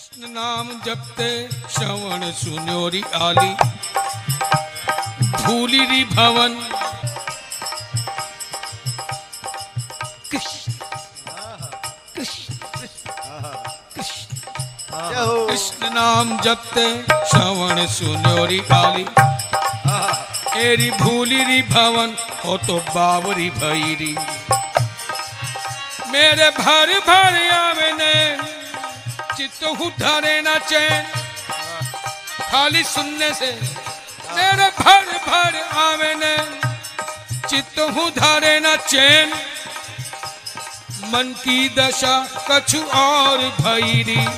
कृष्ण नाम जपते, श्रवण सुनोरी आली। भूली री भवन। कृष्ण। कृष्ण। कृष्ण नाम जपते, श्रवण सुनोरी आली। एरी भूली री भवन, हो तो बावरी भैरी। मेरे भर भर आवे ने चित्त धरे न चैन। खाली सुनने से मेरे भर भर आवे ने चित्त धरे न चैन। मन की दशा कछु और भैरी।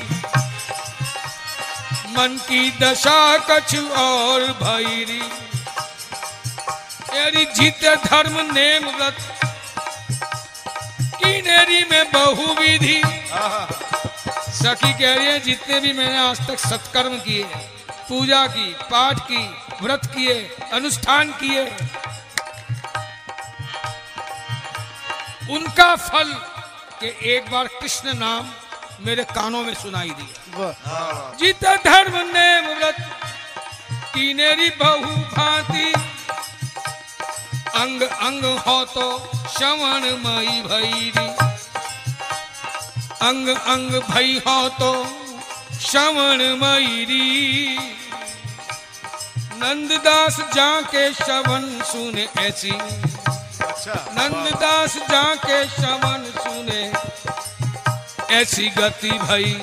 मन की दशा कछु और भैरी। एरी जीते धर्म नेम व्रत। की नेरी में बहुविधि। सखी कह रही है जितने भी मैंने आज तक सत्कर्म किए पूजा की पाठ की व्रत किए अनुष्ठान किए उनका फल के एक बार कृष्ण नाम मेरे कानों में सुनाई दिया। जित धर्म ने व्रत कीनेरी बहु भांति अंग अंग हो तो श्रवण मई भैरी। अंग अंग भई हो तो श्रवण मयूरी। नंददास जाके श्रवण सुने ऐसी। अच्छा नंददास जाके श्रवण सुने ऐसी गति भई।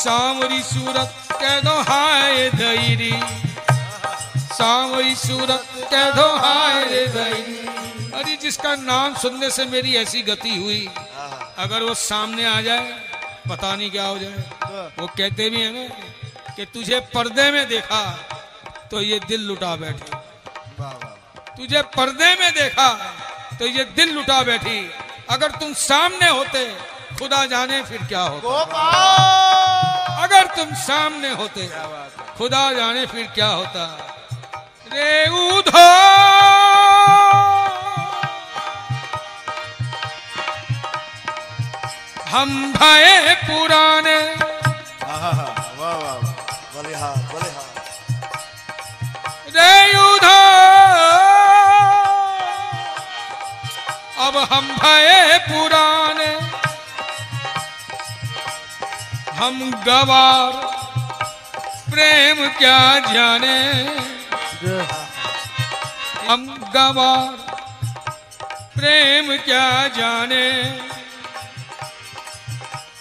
सांवरी सूरत कह दो हाय धैरी सांवरी सूरत कह दो हाय धैरी अरे जिसका नाम सुनने से मेरी ऐसी गति हुई अगर वो सामने आ जाए पता नहीं क्या हो जाए। वो कहते भी हैं ना कि तुझे पर्दे में देखा तो ये दिल लुटा बैठी। तुझे पर्दे में देखा तो ये दिल लुटा बैठी। अगर तुम सामने होते खुदा जाने फिर क्या होता। अगर तुम सामने होते खुदा जाने फिर क्या होता। रे उधो हम भय पुराने। हाँ बोले हाँ रे अब हम भय पुराने। हम गवार प्रेम क्या जाने। हम गवार प्रेम क्या जाने।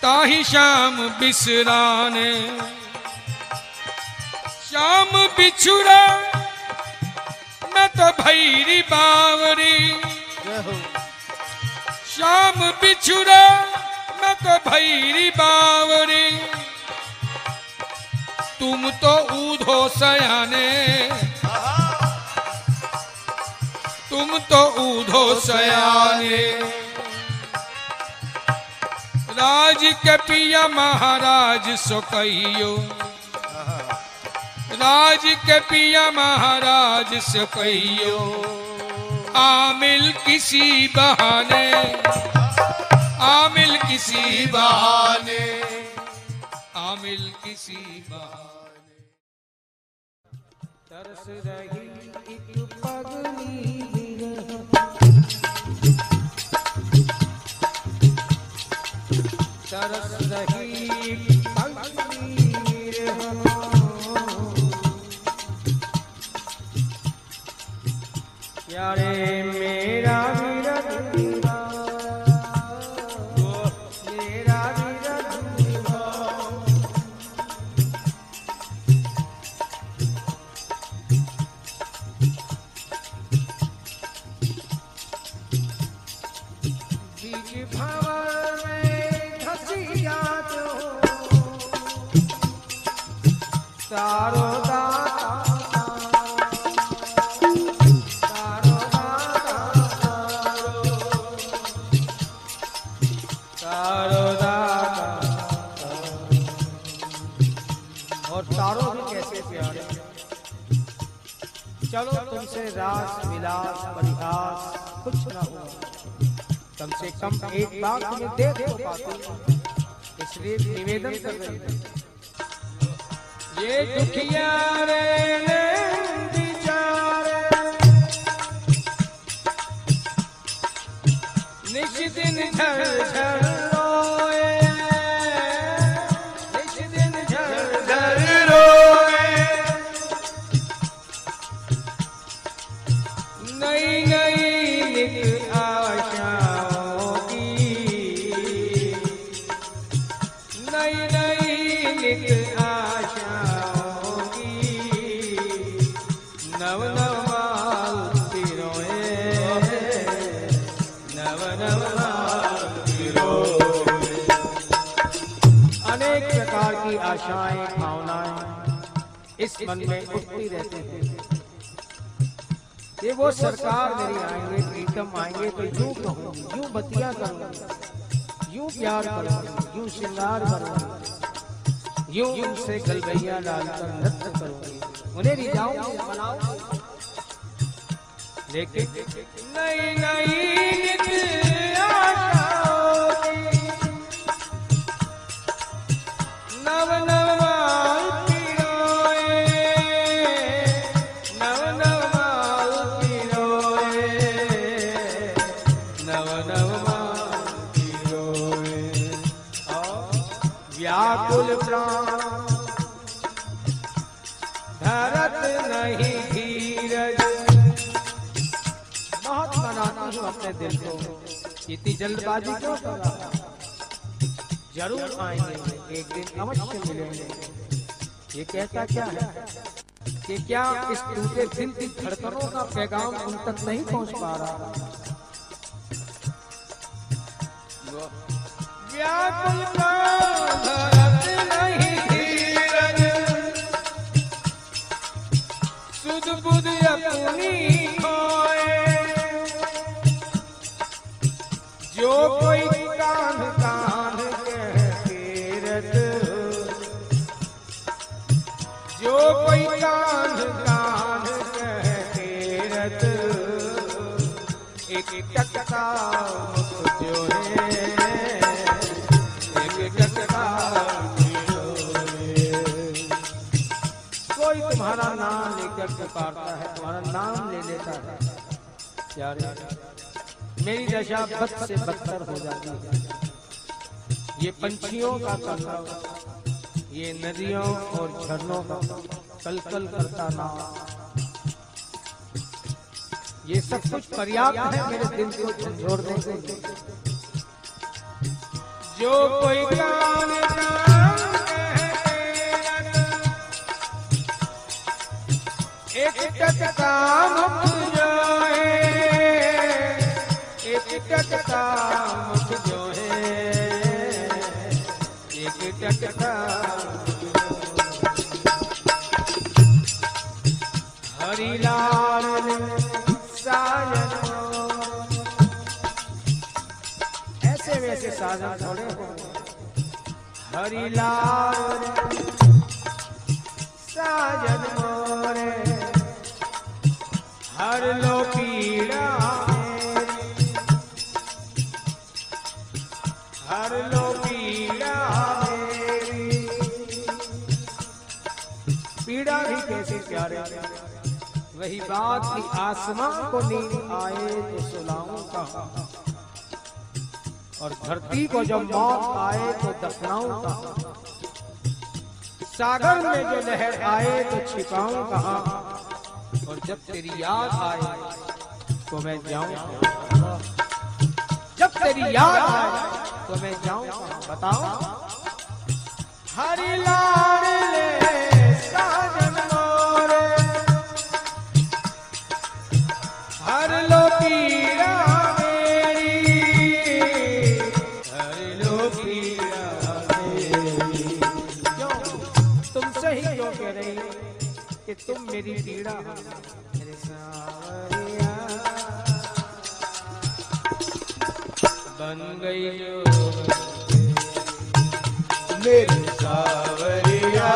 ताही शाम बिसराने। शाम बिछुड़ा, मैं तो भैरी बावरी। जय शाम बिछुड़ा, मैं तो भैरी बावरी। तुम तो ऊधो सयाने। तुम तो ऊधो सयाने। राज के पिया महाराज सो कहियो। राज के पिया महाराज से कहियो। आमिल किसी बहाने, आमिल किसी बहाने, आमिल किसी बहाने। तरस रही एक तरस चलो तुमसे रास, विलास, परिहास कुछ कम से कम एक बार देख तो इसलिए निवेदन कर रहे हैं। ये दुखिया रे। अनेक प्रकार की आशाएँ, भावनाएँ इस मन में उठती रहती हैं। ये वो सरकार मेरी आएँगे, प्रीतम आएँगे तो यूँ कहूँगी यूँ बतिया करूँगी यूँ प्यार करूँगी यूँ श्रृंगार करूँगी यूँ उनसे गलबैया डालकर नृत्य करूँगी, उन्हें रिझाऊँगी मनाऊँगी लेकिन नई नई नित व्याकुल प्राण धरत नहीं धीरज। बहुत मनाती हूँ अपने दिल को। इतनी जल्दबाजी क्यों कर? रहा ज़रूर आएँगे। एक दिन अवश्य मिलेंगे। ये कहता क्या है? कि क्या इस टूटे दिल की धड़कनों का पैगाम उन तक नहीं पहुँच पा रहा? व्याकुल एक टकका जो है। कोई तुम्हारा नाम लेकर तुम्हारा नाम ले लेता है। प्यारे, मेरी दशा बद से बदतर हो जाती है। ये पंछियों का कलरव ये नदियों और झरनों का कलकल करता नाम। ये सब कुछ पर्याप्त है, मेरे दिल को झंझोड़ने के लिए जो कोई केरत एक टकका मुख जो है, एक टकका मुख जो है एक टकका हरि थोड़े। हो हरि लाल साजन मोरे, हर लो पीड़ा हर लो पीड़ा पीड़ा भी कैसे प्यारे। वही बात की आसमां को नींद आए तो सुलाऊं कहा। और धरती को जब मौत आए तो दफनाऊं कहा सागर में जो लहर आए तो छिपाऊं कहा और जब तेरी याद आए तो मैं जाऊँ? जब तेरी याद आए तो मैं जाऊँ? बताओ हरि मेरी पीड़ा मेरे सावरिया बन गई मेरी सावरिया।